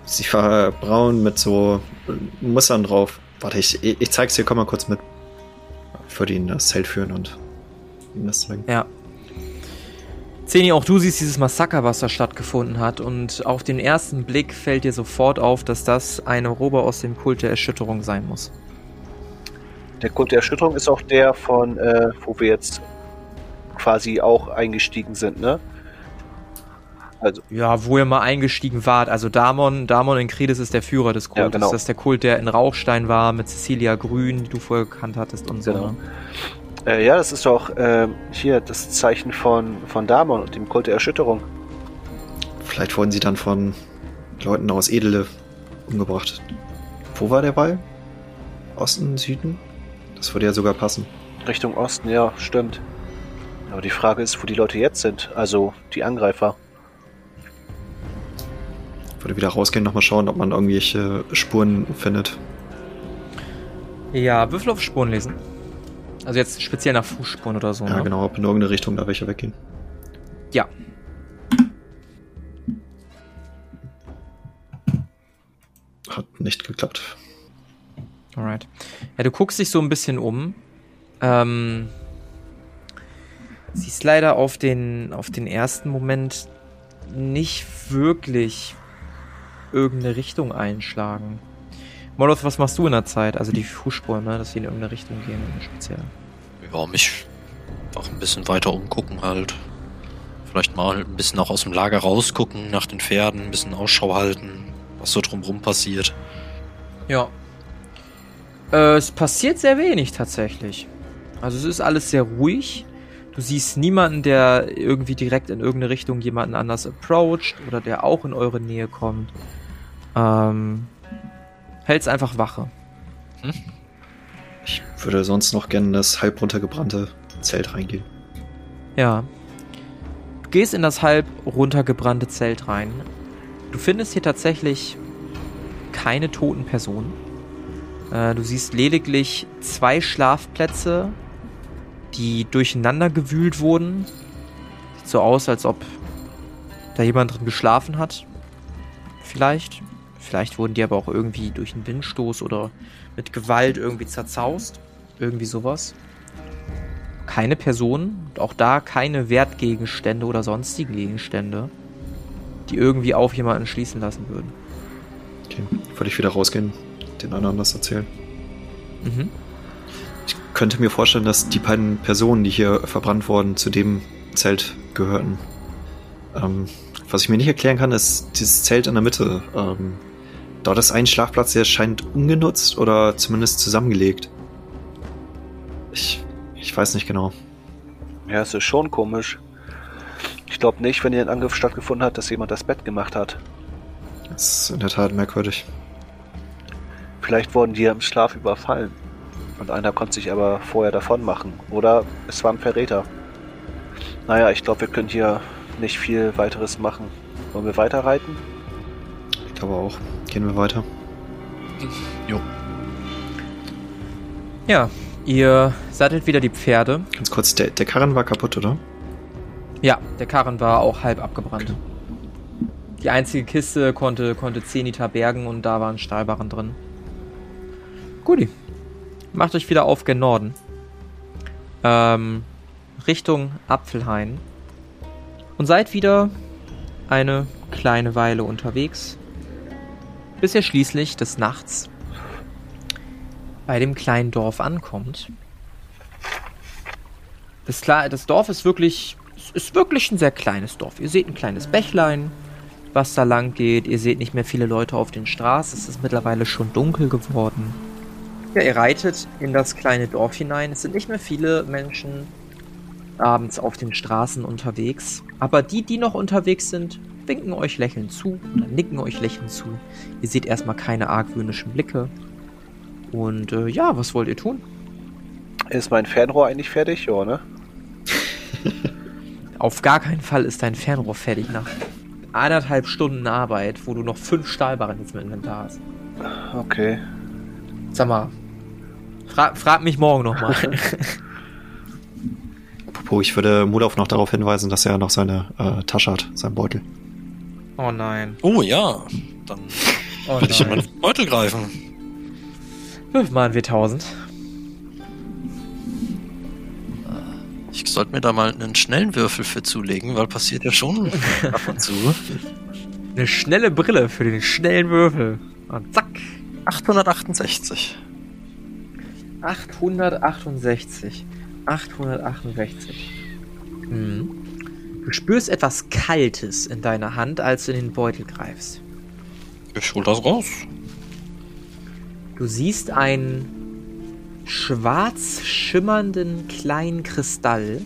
Sie war braun mit so Mustern drauf. Warte, ich, ich zeig's dir, komm mal kurz mit. Ich würde ihn in das Zelt führen und ihm das zeigen. Ja. Zeni, auch du siehst dieses Massaker, was da stattgefunden hat. Und auf den ersten Blick fällt dir sofort auf, dass das eine Robe aus dem Kult der Erschütterung sein muss. Der Kult der Erschütterung ist auch der von, äh, wo wir jetzt quasi auch eingestiegen sind, ne? Also, Ja, wo ihr mal eingestiegen wart. Also Damon, Damon in Kredes ist der Führer des Kultes. Ja, genau. Das ist der Kult, der in Rauchstein war, mit Cecilia Grün, die du vorher gekannt hattest und so. Genau. Ne? äh, ja, das ist doch äh, hier das Zeichen von, von Damon und dem Kult der Erschütterung. Vielleicht wurden sie dann von Leuten aus Edele umgebracht. Wo war der Ball? Osten, Süden? Das würde ja sogar passen. Richtung Osten, ja, stimmt. Aber die Frage ist, wo die Leute jetzt sind. Also die Angreifer. Ich würde wieder rausgehen, nochmal schauen, ob man irgendwelche Spuren findet. Ja, Würfel auf Spuren lesen. Also jetzt speziell nach Fußspuren oder so. Ja, ne? genau, ob in irgendeine Richtung da welche weggehen. Ja. Hat nicht geklappt. Alright. Ja, du guckst dich so ein bisschen um. Ähm, siehst leider auf den, auf den ersten Moment nicht wirklich irgendeine Richtung einschlagen. Moloth, was machst du in der Zeit? Also die Fußspuren, dass sie in irgendeine Richtung gehen, speziell. Ja, mich auch ein bisschen weiter umgucken halt. Vielleicht mal ein bisschen auch aus dem Lager rausgucken, nach den Pferden, ein bisschen Ausschau halten, was so drumrum passiert. Ja. Äh, es passiert sehr wenig tatsächlich. Also es ist alles sehr ruhig. Du siehst niemanden, der irgendwie direkt in irgendeine Richtung jemanden anders approacht oder der auch in eure Nähe kommt. Ähm, hältst einfach Wache. Ich würde sonst noch gerne in das halb runtergebrannte Zelt reingehen. Ja. Du gehst in das halb runtergebrannte Zelt rein. Du findest hier tatsächlich keine toten Personen. Äh, du siehst lediglich zwei Schlafplätze, die durcheinander gewühlt wurden. Sieht so aus, als ob da jemand drin geschlafen hat. Vielleicht. Vielleicht wurden die aber auch irgendwie durch einen Windstoß oder mit Gewalt irgendwie zerzaust. Irgendwie sowas keine Personen auch da keine Wertgegenstände oder sonstige Gegenstände, die irgendwie auf jemanden schließen lassen würden. Okay, würde ich wieder rausgehen, den anderen das erzählen. Mhm. Ich könnte mir vorstellen, dass die beiden Personen, die hier verbrannt wurden, zu dem Zelt gehörten. Ähm, was ich mir nicht erklären kann, ist dieses Zelt in der Mitte. Ähm, dort ist ein Schlafplatz, der scheint ungenutzt oder zumindest zusammengelegt. Ich, ich weiß nicht genau. Ja, es ist schon komisch. Ich glaube nicht, wenn hier ein Angriff stattgefunden hat, dass jemand das Bett gemacht hat. Das ist in der Tat merkwürdig. Vielleicht wurden die ja im Schlaf überfallen. Und einer konnte sich aber vorher davon machen. Oder es war ein Verräter. Naja, ich glaube, wir können hier nicht viel weiteres machen. Wollen wir weiterreiten? Ich glaube auch. Gehen wir weiter. Jo. Ja, ihr sattelt wieder die Pferde. Ganz kurz, der, der Karren war kaputt, oder? Ja, der Karren war auch halb abgebrannt. Die einzige Kiste konnte, konnte 10 Liter bergen und da waren Stahlbarren drin. Guti. Macht euch wieder auf gen Norden. Ähm, Richtung Apfelhain. Und seid wieder eine kleine Weile unterwegs. Bis ihr schließlich des Nachts bei dem kleinen Dorf ankommt. Das, das Dorf ist wirklich, ist wirklich ein sehr kleines Dorf. Ihr seht ein kleines Bächlein, was da lang geht. Ihr seht nicht mehr viele Leute auf den Straßen. Es ist mittlerweile schon dunkel geworden. Ja, ihr reitet in das kleine Dorf hinein. Es sind nicht mehr viele Menschen abends auf den Straßen unterwegs. Aber die, die noch unterwegs sind, winken euch lächelnd zu oder nicken euch lächelnd zu. Ihr seht erstmal keine argwöhnischen Blicke. Und äh, ja, was wollt ihr tun? Ist mein Fernrohr eigentlich fertig? Ja, ne? Auf gar keinen Fall ist dein Fernrohr fertig nach eineinhalb Stunden Arbeit, wo du noch fünf Stahlbarren jetzt im Inventar hast. Okay. Sag mal, fra frag mich morgen nochmal. Apropos, ich würde Mudolf noch darauf hinweisen, dass er noch seine äh, Tasche hat, seinen Beutel. oh nein. Oh ja, dann Oh werde ich in meinen Beutel greifen. Wirf mal ein W1000. Ich sollte mir da mal einen schnellen Würfel für zulegen, weil passiert ja schon ab und zu. Eine schnelle Brille für den schnellen Würfel. Und zack. 868. 868. 868. Hm. Du spürst etwas Kaltes in deiner Hand, als du in den Beutel greifst. Ich hol das raus. Du siehst einen schwarz schimmernden kleinen Kristall.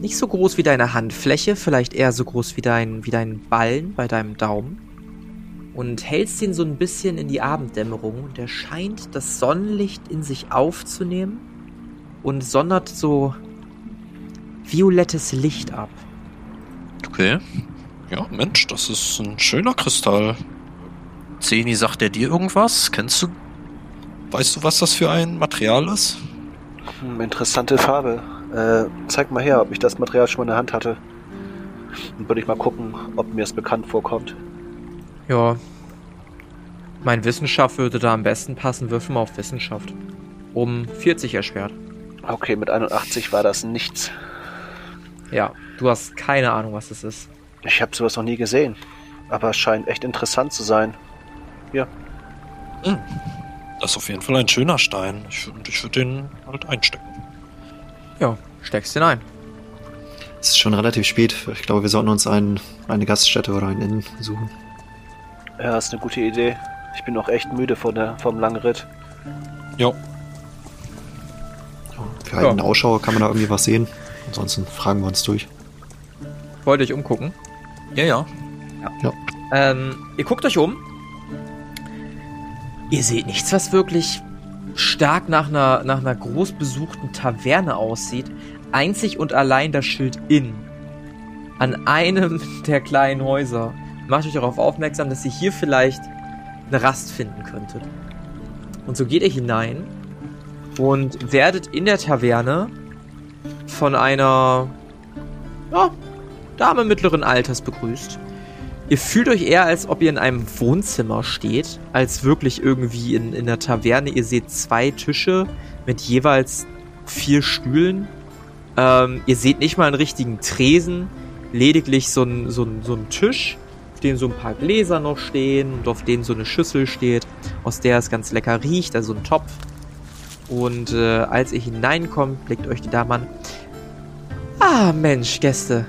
Nicht so groß wie deine Handfläche, vielleicht eher so groß wie dein, wie dein Ballen bei deinem Daumen. Und hältst ihn so ein bisschen in die Abenddämmerung und er scheint das Sonnenlicht in sich aufzunehmen und sondert so violettes Licht ab. Okay. Ja, Mensch, das ist ein schöner Kristall. Zeni, sagt er dir irgendwas? Kennst du. Weißt du, was das für ein Material ist? Hm, interessante Farbe. Äh, zeig mal her, ob ich das Material schon mal in der Hand hatte. Dann würde ich mal gucken, ob mir es bekannt vorkommt. Ja. Mein Wissenschaft würde da am besten passen. Würfel mal auf Wissenschaft. Um 40 erschwert. Okay, mit 81 war das nichts. Ja, du hast keine Ahnung, was es ist. Ich habe sowas noch nie gesehen. Aber es scheint echt interessant zu sein. Das ist auf jeden Fall ein schöner Stein. Ich, würd- ich würde den halt einstecken. Ja, steckst den ein. Es ist schon relativ spät. Ich glaube, wir sollten uns ein, eine Gaststätte oder ein Inn suchen. Ja, ist eine gute Idee. Ich bin auch echt müde von der, vom langen Ritt. Ja, Wir halten Ja. Ausschau, kann man da irgendwie was sehen? Ansonsten fragen wir uns durch. Wollt ihr euch umgucken? ja, ja. Ähm, ihr guckt euch um. Ihr seht nichts, was wirklich stark nach einer, nach einer groß besuchten Taverne aussieht. Einzig und allein das Schild Inn. An einem der kleinen Häuser. Macht euch darauf aufmerksam, dass ihr hier vielleicht eine Rast finden könntet. Und so geht ihr hinein und werdet in der Taverne von einer ja, Dame mittleren Alters begrüßt. Ihr fühlt euch eher, als ob ihr in einem Wohnzimmer steht, als wirklich irgendwie in, in der Taverne. Ihr seht zwei Tische mit jeweils vier Stühlen. Ähm, ihr seht nicht mal einen richtigen Tresen, lediglich so ein, so so ein Tisch, auf dem so ein paar Gläser noch stehen und auf denen so eine Schüssel steht, aus der es ganz lecker riecht, also ein Topf. Und äh, als ihr hineinkommt, blickt euch die Dame an. Ah, Mensch, Gäste.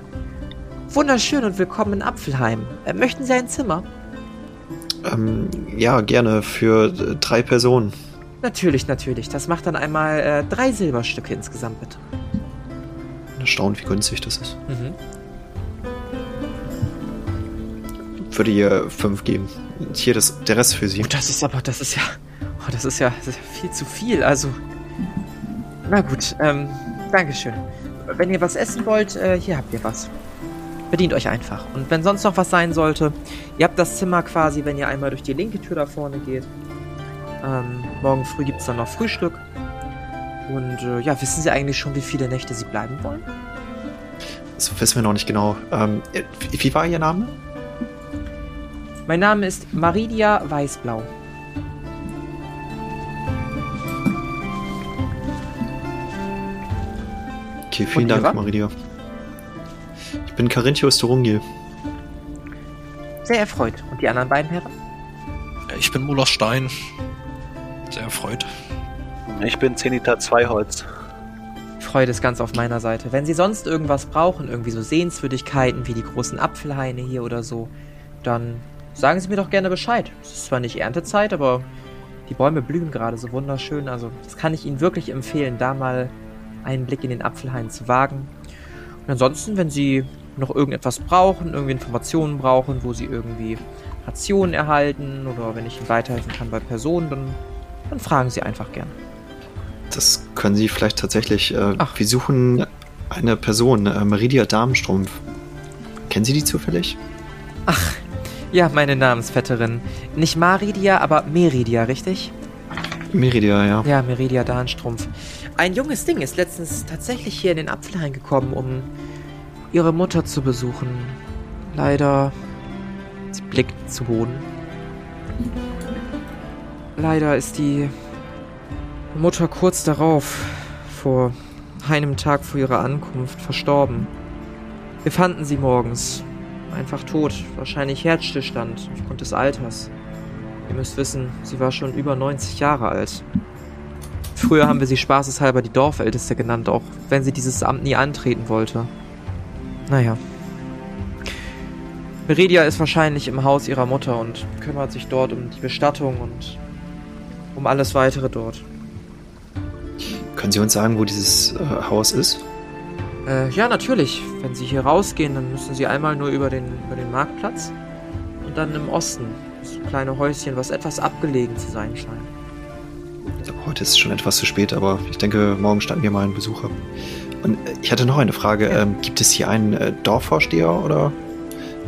Wunderschön und willkommen in Apfelheim. Äh, möchten Sie ein Zimmer? Ähm, ja, gerne für äh, drei Personen. Natürlich, natürlich. Das macht dann einmal äh, drei Silberstücke insgesamt, bitte. Erstaunt, wie günstig das ist. Mhm. Würde ihr fünf geben. Hier das, der Rest für sie. Oh, das ist aber, das ist ja, oh, das ist ja, das ist ja viel zu viel. Also, na gut, ähm, Dankeschön. Wenn ihr was essen wollt, äh, hier habt ihr was. Bedient euch einfach. Und wenn sonst noch was sein sollte, ihr habt das Zimmer quasi, wenn ihr einmal durch die linke Tür da vorne geht. Ähm, morgen früh gibt's dann noch Frühstück. Und äh, ja, wissen Sie eigentlich schon, wie viele Nächte Sie bleiben wollen? Das wissen wir noch nicht genau. Ähm, wie war Ihr Name? Mein Name ist Maridia Weißblau. Okay, vielen Und Dank, Ihrer? Maridia. Ich bin Carinthius Turungi. Sehr erfreut. Und die anderen beiden Herren? Ich bin Muller Stein. Sehr erfreut. Ich bin Zenita Zweiholz. Freude ist ganz auf meiner Seite. Wenn Sie sonst irgendwas brauchen, irgendwie so Sehenswürdigkeiten wie die großen Apfelhaine hier oder so, dann sagen Sie mir doch gerne Bescheid. Es ist zwar nicht Erntezeit, aber die Bäume blühen gerade so wunderschön. Also das kann ich Ihnen wirklich empfehlen, da mal einen Blick in den Apfelhain zu wagen. Und ansonsten, wenn Sie noch irgendetwas brauchen, irgendwie Informationen brauchen, wo Sie irgendwie Rationen erhalten oder wenn ich Ihnen weiterhelfen kann bei Personen, dann, dann fragen Sie einfach gerne. Das können Sie vielleicht tatsächlich. Äh, Ach. wir suchen eine Person, äh, Maridia Darmstrumpf. Kennen Sie die zufällig? Ach, ja, meine Namensvetterin. Nicht Maridia, aber Meridia, richtig? Meridia, ja. Ja, Meridia Darnstrumpf. Ein junges Ding ist letztens tatsächlich hier in den Apfelhain gekommen, um ihre Mutter zu besuchen. Leider. Sie blickt zu Boden. Leider ist die Mutter kurz darauf, vor einem Tag vor ihrer Ankunft, verstorben. Wir fanden sie morgens. Einfach tot. Wahrscheinlich Herzstillstand aufgrund des Alters. Ihr müsst wissen, sie war schon über 90 Jahre alt. Früher haben wir sie spaßeshalber die Dorfälteste genannt, auch wenn sie dieses Amt nie antreten wollte. Naja. Meridia ist wahrscheinlich im Haus ihrer Mutter und kümmert sich dort um die Bestattung und um alles weitere dort. Können Sie uns sagen, wo dieses äh, Haus ist? Äh, ja, natürlich. Wenn Sie hier rausgehen, dann müssen Sie einmal nur über den, über den Marktplatz und dann im Osten. Das kleine Häuschen, was etwas abgelegen zu sein scheint. Heute ist es schon etwas zu spät, aber ich denke, morgen standen wir mal einen Besucher. Und äh, ich hatte noch eine Frage. Ähm, gibt es hier einen äh, Dorfvorsteher oder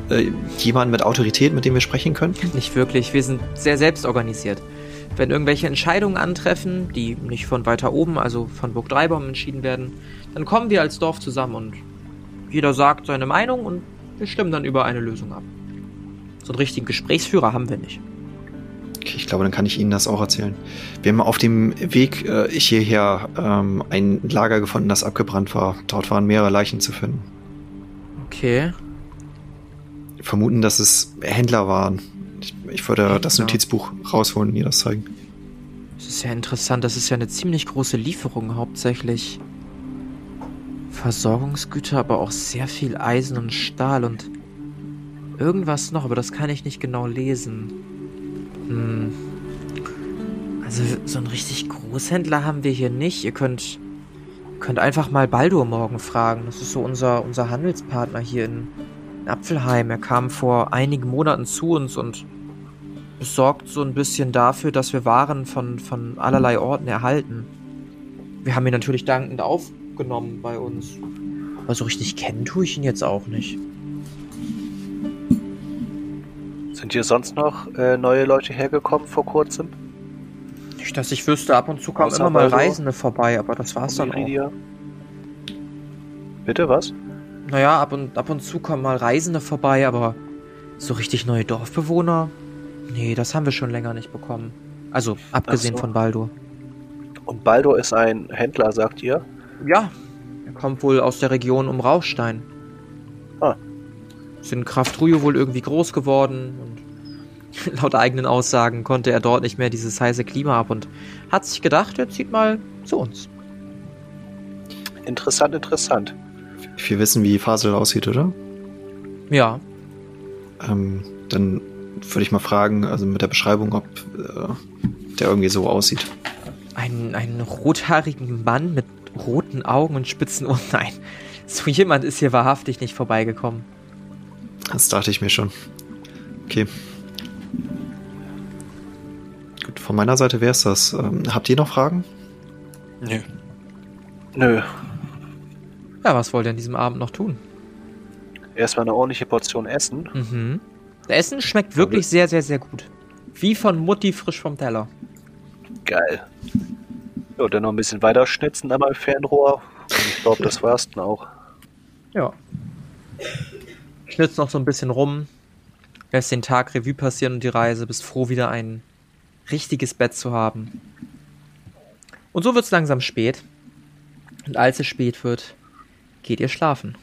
äh, jemanden mit Autorität, mit dem wir sprechen können? Nicht wirklich. Wir sind sehr selbstorganisiert. Wenn irgendwelche Entscheidungen antreffen, die nicht von weiter oben, also von Burg Dreibaum entschieden werden, dann kommen wir als Dorf zusammen und jeder sagt seine Meinung und wir stimmen dann über eine Lösung ab. So einen richtigen Gesprächsführer haben wir nicht. Okay, ich glaube, dann kann ich Ihnen das auch erzählen. Wir haben auf dem Weg äh, hierher ähm, ein Lager gefunden, das abgebrannt war. Dort waren mehrere Leichen zu finden. Okay. Wir vermuten, dass es Händler waren. Ich, würde das Händler. Notizbuch rausholen und ihr das zeigen. Das ist ja interessant. Das ist ja eine ziemlich große Lieferung hauptsächlich. Versorgungsgüter, aber auch sehr viel Eisen und Stahl und irgendwas noch, aber das kann ich nicht genau lesen. Hm. Also so einen richtig Großhändler haben wir hier nicht. Ihr könnt, könnt einfach mal Baldur morgen fragen. Das ist so unser, unser Handelspartner hier in, in Apfelheim. Er kam vor einigen Monaten zu uns und sorgt so ein bisschen dafür, dass wir Waren von, von allerlei Orten erhalten. Wir haben ihn natürlich dankend aufgenommen bei uns. Aber so richtig kennen tue ich ihn jetzt auch nicht. Sind hier sonst noch äh, neue Leute hergekommen vor kurzem? Nicht, dass ich wüsste, ab und zu kommen immer mal? Reisende vorbei, aber das war's dann auch. Bitte was? Naja, ab und, ab und zu kommen mal Reisende vorbei, aber so richtig neue Dorfbewohner? Nee, das haben wir schon länger nicht bekommen. Also, abgesehen so. von Baldur. Und Baldur ist ein Händler, sagt ihr? Ja, er kommt wohl aus der Region um Rauchstein. Ah. In Kraftrujo wohl irgendwie groß geworden und laut eigenen Aussagen konnte er dort nicht mehr dieses heiße Klima ab und hat sich gedacht, er zieht mal zu uns. Interessant, interessant. Wir wissen, wie Fasel aussieht, oder? Ja, Ähm, dann würde ich mal fragen, also mit der Beschreibung, ob äh, der irgendwie so aussieht. einen, einen rothaarigen Mann mit roten Augen und spitzen Ohren. Nein, so jemand ist hier wahrhaftig nicht vorbeigekommen. Das dachte ich mir schon. Okay. Gut, von meiner Seite wäre es das. Ähm, habt ihr noch Fragen? Nö. Nö. Ja, was wollt ihr an diesem Abend noch tun? Erstmal eine ordentliche Portion Essen. Mhm. Das Essen schmeckt wirklich sehr, sehr, sehr gut. Wie von Mutti frisch vom Teller. Geil. Ja, dann noch ein bisschen weiter schnitzen meinem Fernrohr. Und ich glaube, das war's dann auch. Ja. Schnitzt noch so ein bisschen rum, lässt den Tag Revue passieren und die Reise, bist froh, wieder ein richtiges Bett zu haben. Und so wird's langsam spät. Und als es spät wird, geht ihr schlafen.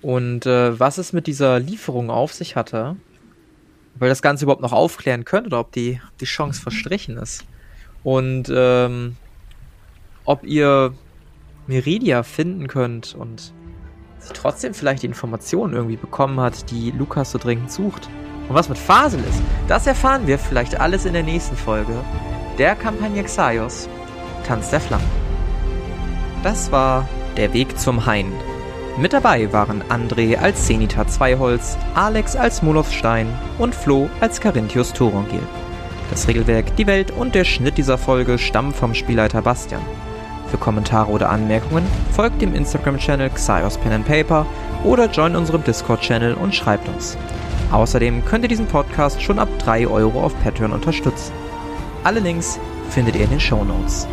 Und äh, was es mit dieser Lieferung auf sich hatte, weil das Ganze überhaupt noch aufklären könnte oder ob die, die Chance verstrichen ist. Und ähm, ob ihr Meridia finden könnt und sie trotzdem vielleicht die Informationen irgendwie bekommen hat, die Lukas so dringend sucht. Und was mit Fasel ist, das erfahren wir vielleicht alles in der nächsten Folge der Kampagne Xaios, Tanz der Flammen. Das war Der Weg zum Hain. Mit dabei waren André als Zenita Zweiholz, Alex als Molosstein und Flo als Carinthius Thorongil. Das Regelwerk, die Welt und der Schnitt dieser Folge stammen vom Spielleiter Bastian. Für Kommentare oder Anmerkungen folgt dem Instagram-Channel Xaios Pen and Paper oder join unserem Discord-Channel und schreibt uns. Außerdem könnt ihr diesen Podcast schon ab 3 Euro auf Patreon unterstützen. Alle Links findet ihr in den Show Notes.